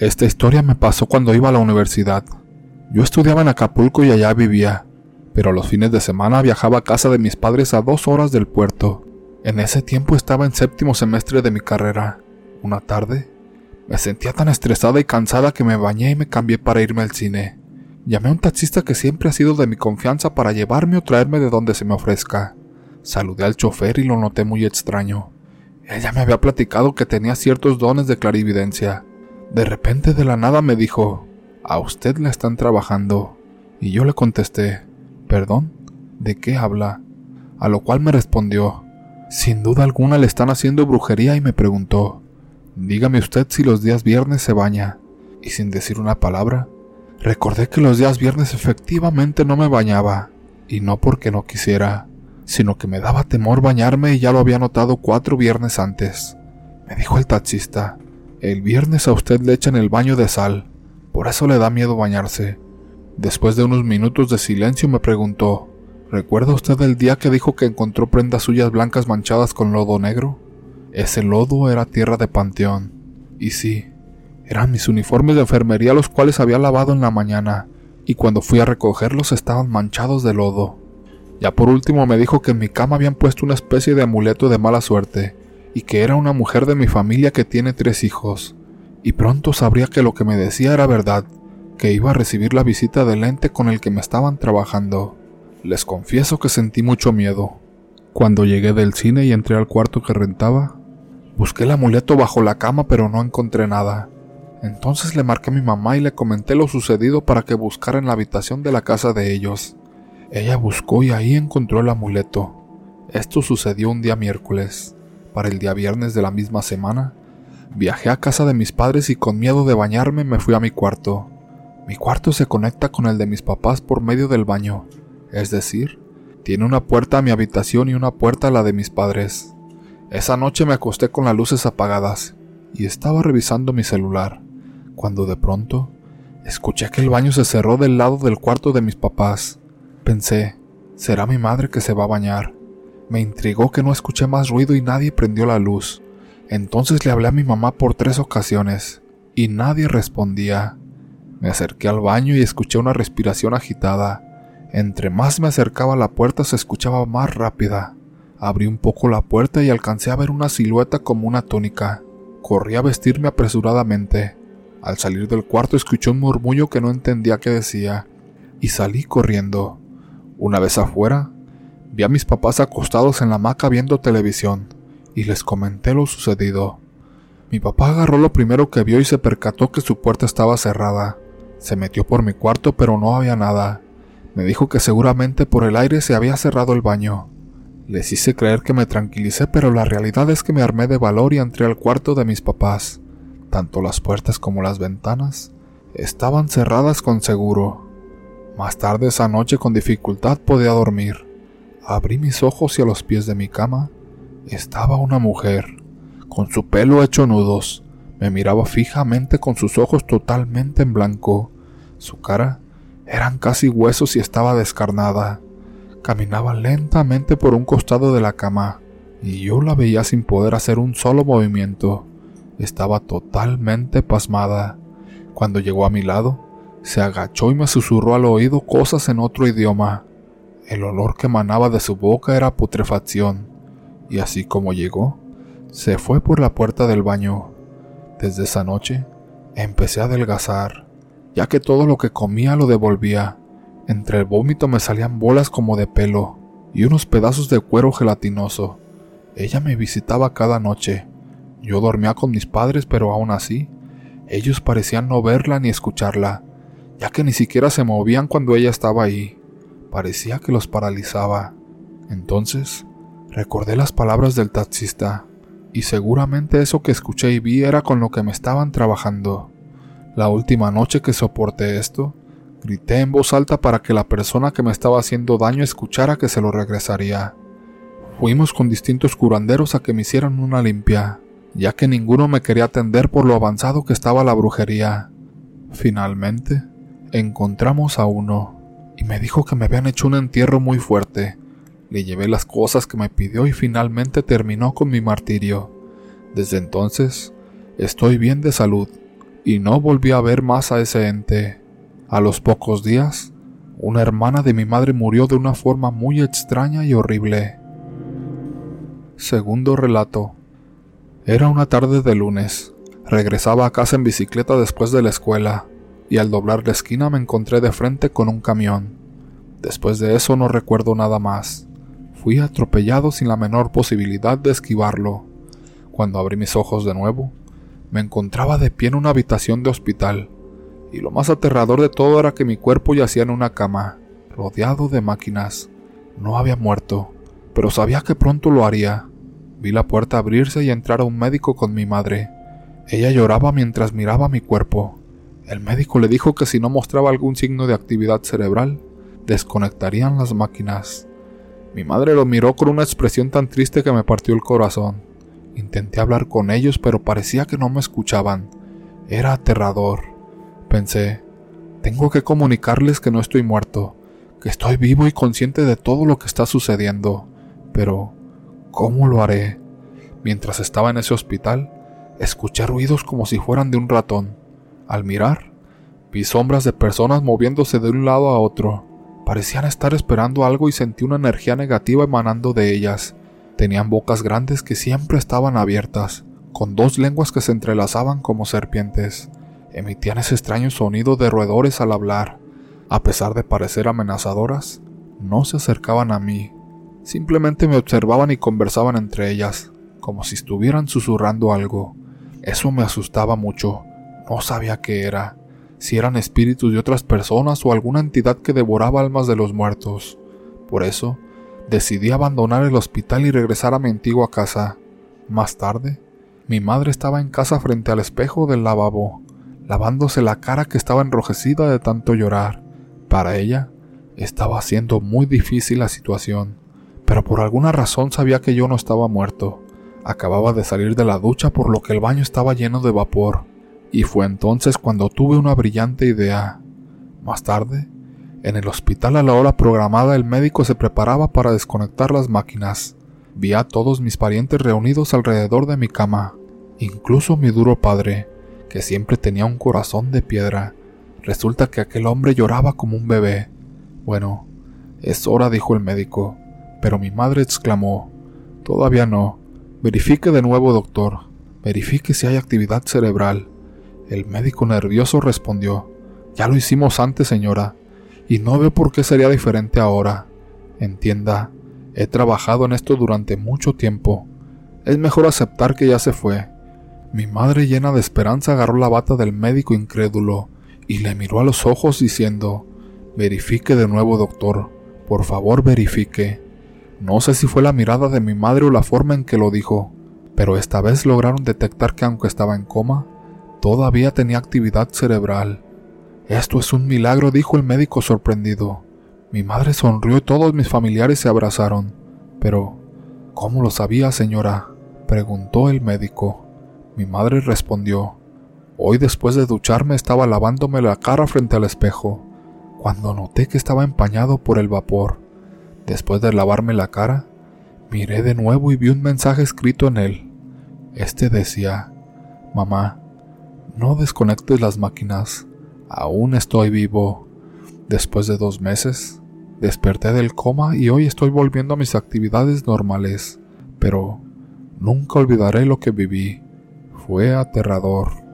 Esta historia me pasó cuando iba a la universidad. Yo estudiaba en Acapulco y allá vivía, pero los fines de semana viajaba a casa de mis padres a dos horas del puerto. En ese tiempo estaba en séptimo semestre de mi carrera. Una tarde, me sentía tan estresada y cansada que me bañé y me cambié para irme al cine. Llamé a un taxista que siempre ha sido de mi confianza para llevarme o traerme de donde se me ofrezca. Saludé al chofer y lo noté muy extraño. Ella me había platicado que tenía ciertos dones de clarividencia. De repente de la nada me dijo, a usted le están trabajando. Y yo le contesté, ¿perdón? ¿De qué habla? A lo cual me respondió, sin duda alguna le están haciendo brujería y me preguntó, dígame usted si los días viernes se baña. Y sin decir una palabra, recordé que los días viernes efectivamente no me bañaba, y no porque no quisiera, sino que me daba temor bañarme y ya lo había notado cuatro viernes antes. Me dijo el taxista, el viernes a usted le echan el baño de sal, por eso le da miedo bañarse. Después de unos minutos de silencio me preguntó, ¿recuerda usted el día que dijo que encontró prendas suyas blancas manchadas con lodo negro? Ese lodo era tierra de panteón. Y sí, eran mis uniformes de enfermería los cuales había lavado en la mañana, y cuando fui a recogerlos estaban manchados de lodo. Ya por último me dijo que en mi cama habían puesto una especie de amuleto de mala suerte, y que era una mujer de mi familia que tiene tres hijos, y pronto sabría que lo que me decía era verdad, que iba a recibir la visita del ente con el que me estaban trabajando. Les confieso que sentí mucho miedo. Cuando llegué del cine y entré al cuarto que rentaba, busqué el amuleto bajo la cama pero no encontré nada. Entonces le marqué a mi mamá y le comenté lo sucedido para que buscara en la habitación de la casa de ellos. Ella buscó y ahí encontró el amuleto. Esto sucedió un día miércoles. Para el día viernes de la misma semana, viajé a casa de mis padres y con miedo de bañarme me fui a mi cuarto. Mi cuarto se conecta con el de mis papás por medio del baño, es decir, tiene una puerta a mi habitación y una puerta a la de mis padres. Esa noche me acosté con las luces apagadas y estaba revisando mi celular, cuando de pronto escuché que el baño se cerró del lado del cuarto de mis papás. Pensé, será mi madre que se va a bañar. Me intrigó que no escuché más ruido y nadie prendió la luz. Entonces le hablé a mi mamá por tres ocasiones y nadie respondía. Me acerqué al baño y escuché una respiración agitada. Entre más me acercaba a la puerta se escuchaba más rápida. Abrí un poco la puerta y alcancé a ver una silueta como una túnica. Corrí a vestirme apresuradamente. Al salir del cuarto escuché un murmullo que no entendía qué decía y salí corriendo. Una vez afuera, vi a mis papás acostados en la hamaca viendo televisión, y les comenté lo sucedido. Mi papá agarró lo primero que vio y se percató que su puerta estaba cerrada. Se metió por mi cuarto pero no había nada. Me dijo que seguramente por el aire se había cerrado el baño. Les hice creer que me tranquilicé, pero la realidad es que me armé de valor y entré al cuarto de mis papás. Tanto las puertas como las ventanas estaban cerradas con seguro. Más tarde esa noche con dificultad podía dormir. Abrí mis ojos y a los pies de mi cama estaba una mujer, con su pelo hecho nudos. Me miraba fijamente con sus ojos totalmente en blanco. Su cara eran casi huesos y estaba descarnada. Caminaba lentamente por un costado de la cama, y yo la veía sin poder hacer un solo movimiento. Estaba totalmente pasmada. Cuando llegó a mi lado, se agachó y me susurró al oído cosas en otro idioma. El olor que emanaba de su boca era putrefacción, y así como llegó, se fue por la puerta del baño. Desde esa noche, empecé a adelgazar, ya que todo lo que comía lo devolvía. Entre el vómito me salían bolas como de pelo y unos pedazos de cuero gelatinoso. Ella me visitaba cada noche. Yo dormía con mis padres, pero aún así, ellos parecían no verla ni escucharla ya que ni siquiera se movían cuando ella estaba ahí. Parecía que los paralizaba. Entonces, recordé las palabras del taxista, y seguramente eso que escuché y vi era con lo que me estaban trabajando. La última noche que soporté esto, grité en voz alta para que la persona que me estaba haciendo daño escuchara que se lo regresaría. Fuimos con distintos curanderos a que me hicieran una limpia, ya que ninguno me quería atender por lo avanzado que estaba la brujería. Finalmente, encontramos a uno y me dijo que me habían hecho un entierro muy fuerte. Le llevé las cosas que me pidió y finalmente terminó con mi martirio. Desde entonces, estoy bien de salud y no volví a ver más a ese ente. A los pocos días, una hermana de mi madre murió de una forma muy extraña y horrible. Segundo relato. Era una tarde de lunes. Regresaba a casa en bicicleta después de la escuela, y al doblar la esquina me encontré de frente con un camión. Después de eso no recuerdo nada más. Fui atropellado sin la menor posibilidad de esquivarlo. Cuando abrí mis ojos de nuevo, me encontraba de pie en una habitación de hospital, y lo más aterrador de todo era que mi cuerpo yacía en una cama, rodeado de máquinas. No había muerto, pero sabía que pronto lo haría. Vi la puerta abrirse y entrar a un médico con mi madre. Ella lloraba mientras miraba mi cuerpo. El médico le dijo que si no mostraba algún signo de actividad cerebral, desconectarían las máquinas. Mi madre lo miró con una expresión tan triste que me partió el corazón. Intenté hablar con ellos, pero parecía que no me escuchaban. Era aterrador. Pensé, tengo que comunicarles que no estoy muerto, que estoy vivo y consciente de todo lo que está sucediendo. Pero, ¿cómo lo haré? Mientras estaba en ese hospital, escuché ruidos como si fueran de un ratón. Al mirar, vi sombras de personas moviéndose de un lado a otro. Parecían estar esperando algo y sentí una energía negativa emanando de ellas. Tenían bocas grandes que siempre estaban abiertas, con dos lenguas que se entrelazaban como serpientes. Emitían ese extraño sonido de roedores al hablar. A pesar de parecer amenazadoras, no se acercaban a mí. Simplemente me observaban y conversaban entre ellas, como si estuvieran susurrando algo. Eso me asustaba mucho. No sabía qué era, si eran espíritus de otras personas o alguna entidad que devoraba almas de los muertos. Por eso, Decidí abandonar el hospital y regresar a mi antigua casa. Más tarde, mi madre estaba en casa frente al espejo del lavabo, lavándose la cara que estaba enrojecida de tanto llorar. Para ella, estaba siendo muy difícil la situación, pero por alguna razón sabía que yo no estaba muerto. Acababa de salir de la ducha por lo que el baño estaba lleno de vapor, y fue entonces cuando tuve una brillante idea. Más tarde, en el hospital a la hora programada el médico se preparaba para desconectar las máquinas. Vi a todos mis parientes reunidos alrededor de mi cama, incluso mi duro padre, que siempre tenía un corazón de piedra. Resulta que aquel hombre lloraba como un bebé. Bueno, es hora, dijo el médico, pero mi madre exclamó, Todavía no. Verifique de nuevo, doctor. Verifique si hay actividad cerebral. El médico nervioso respondió, Ya lo hicimos antes, señora y no veo por qué sería diferente ahora. Entienda, he trabajado en esto durante mucho tiempo. Es mejor aceptar que ya se fue. Mi madre llena de esperanza agarró la bata del médico incrédulo y le miró a los ojos diciendo, Verifique de nuevo, doctor. Por favor, verifique. No sé si fue la mirada de mi madre o la forma en que lo dijo, pero esta vez lograron detectar que aunque estaba en coma, todavía tenía actividad cerebral. Esto es un milagro, dijo el médico sorprendido. Mi madre sonrió y todos mis familiares se abrazaron. Pero, ¿cómo lo sabía, señora? preguntó el médico. Mi madre respondió. Hoy después de ducharme estaba lavándome la cara frente al espejo, cuando noté que estaba empañado por el vapor. Después de lavarme la cara, miré de nuevo y vi un mensaje escrito en él. Este decía, Mamá, no desconectes las máquinas, Aún estoy vivo. Después de dos meses, desperté del coma y hoy estoy volviendo a mis actividades normales, pero nunca olvidaré lo que viví. Fue aterrador.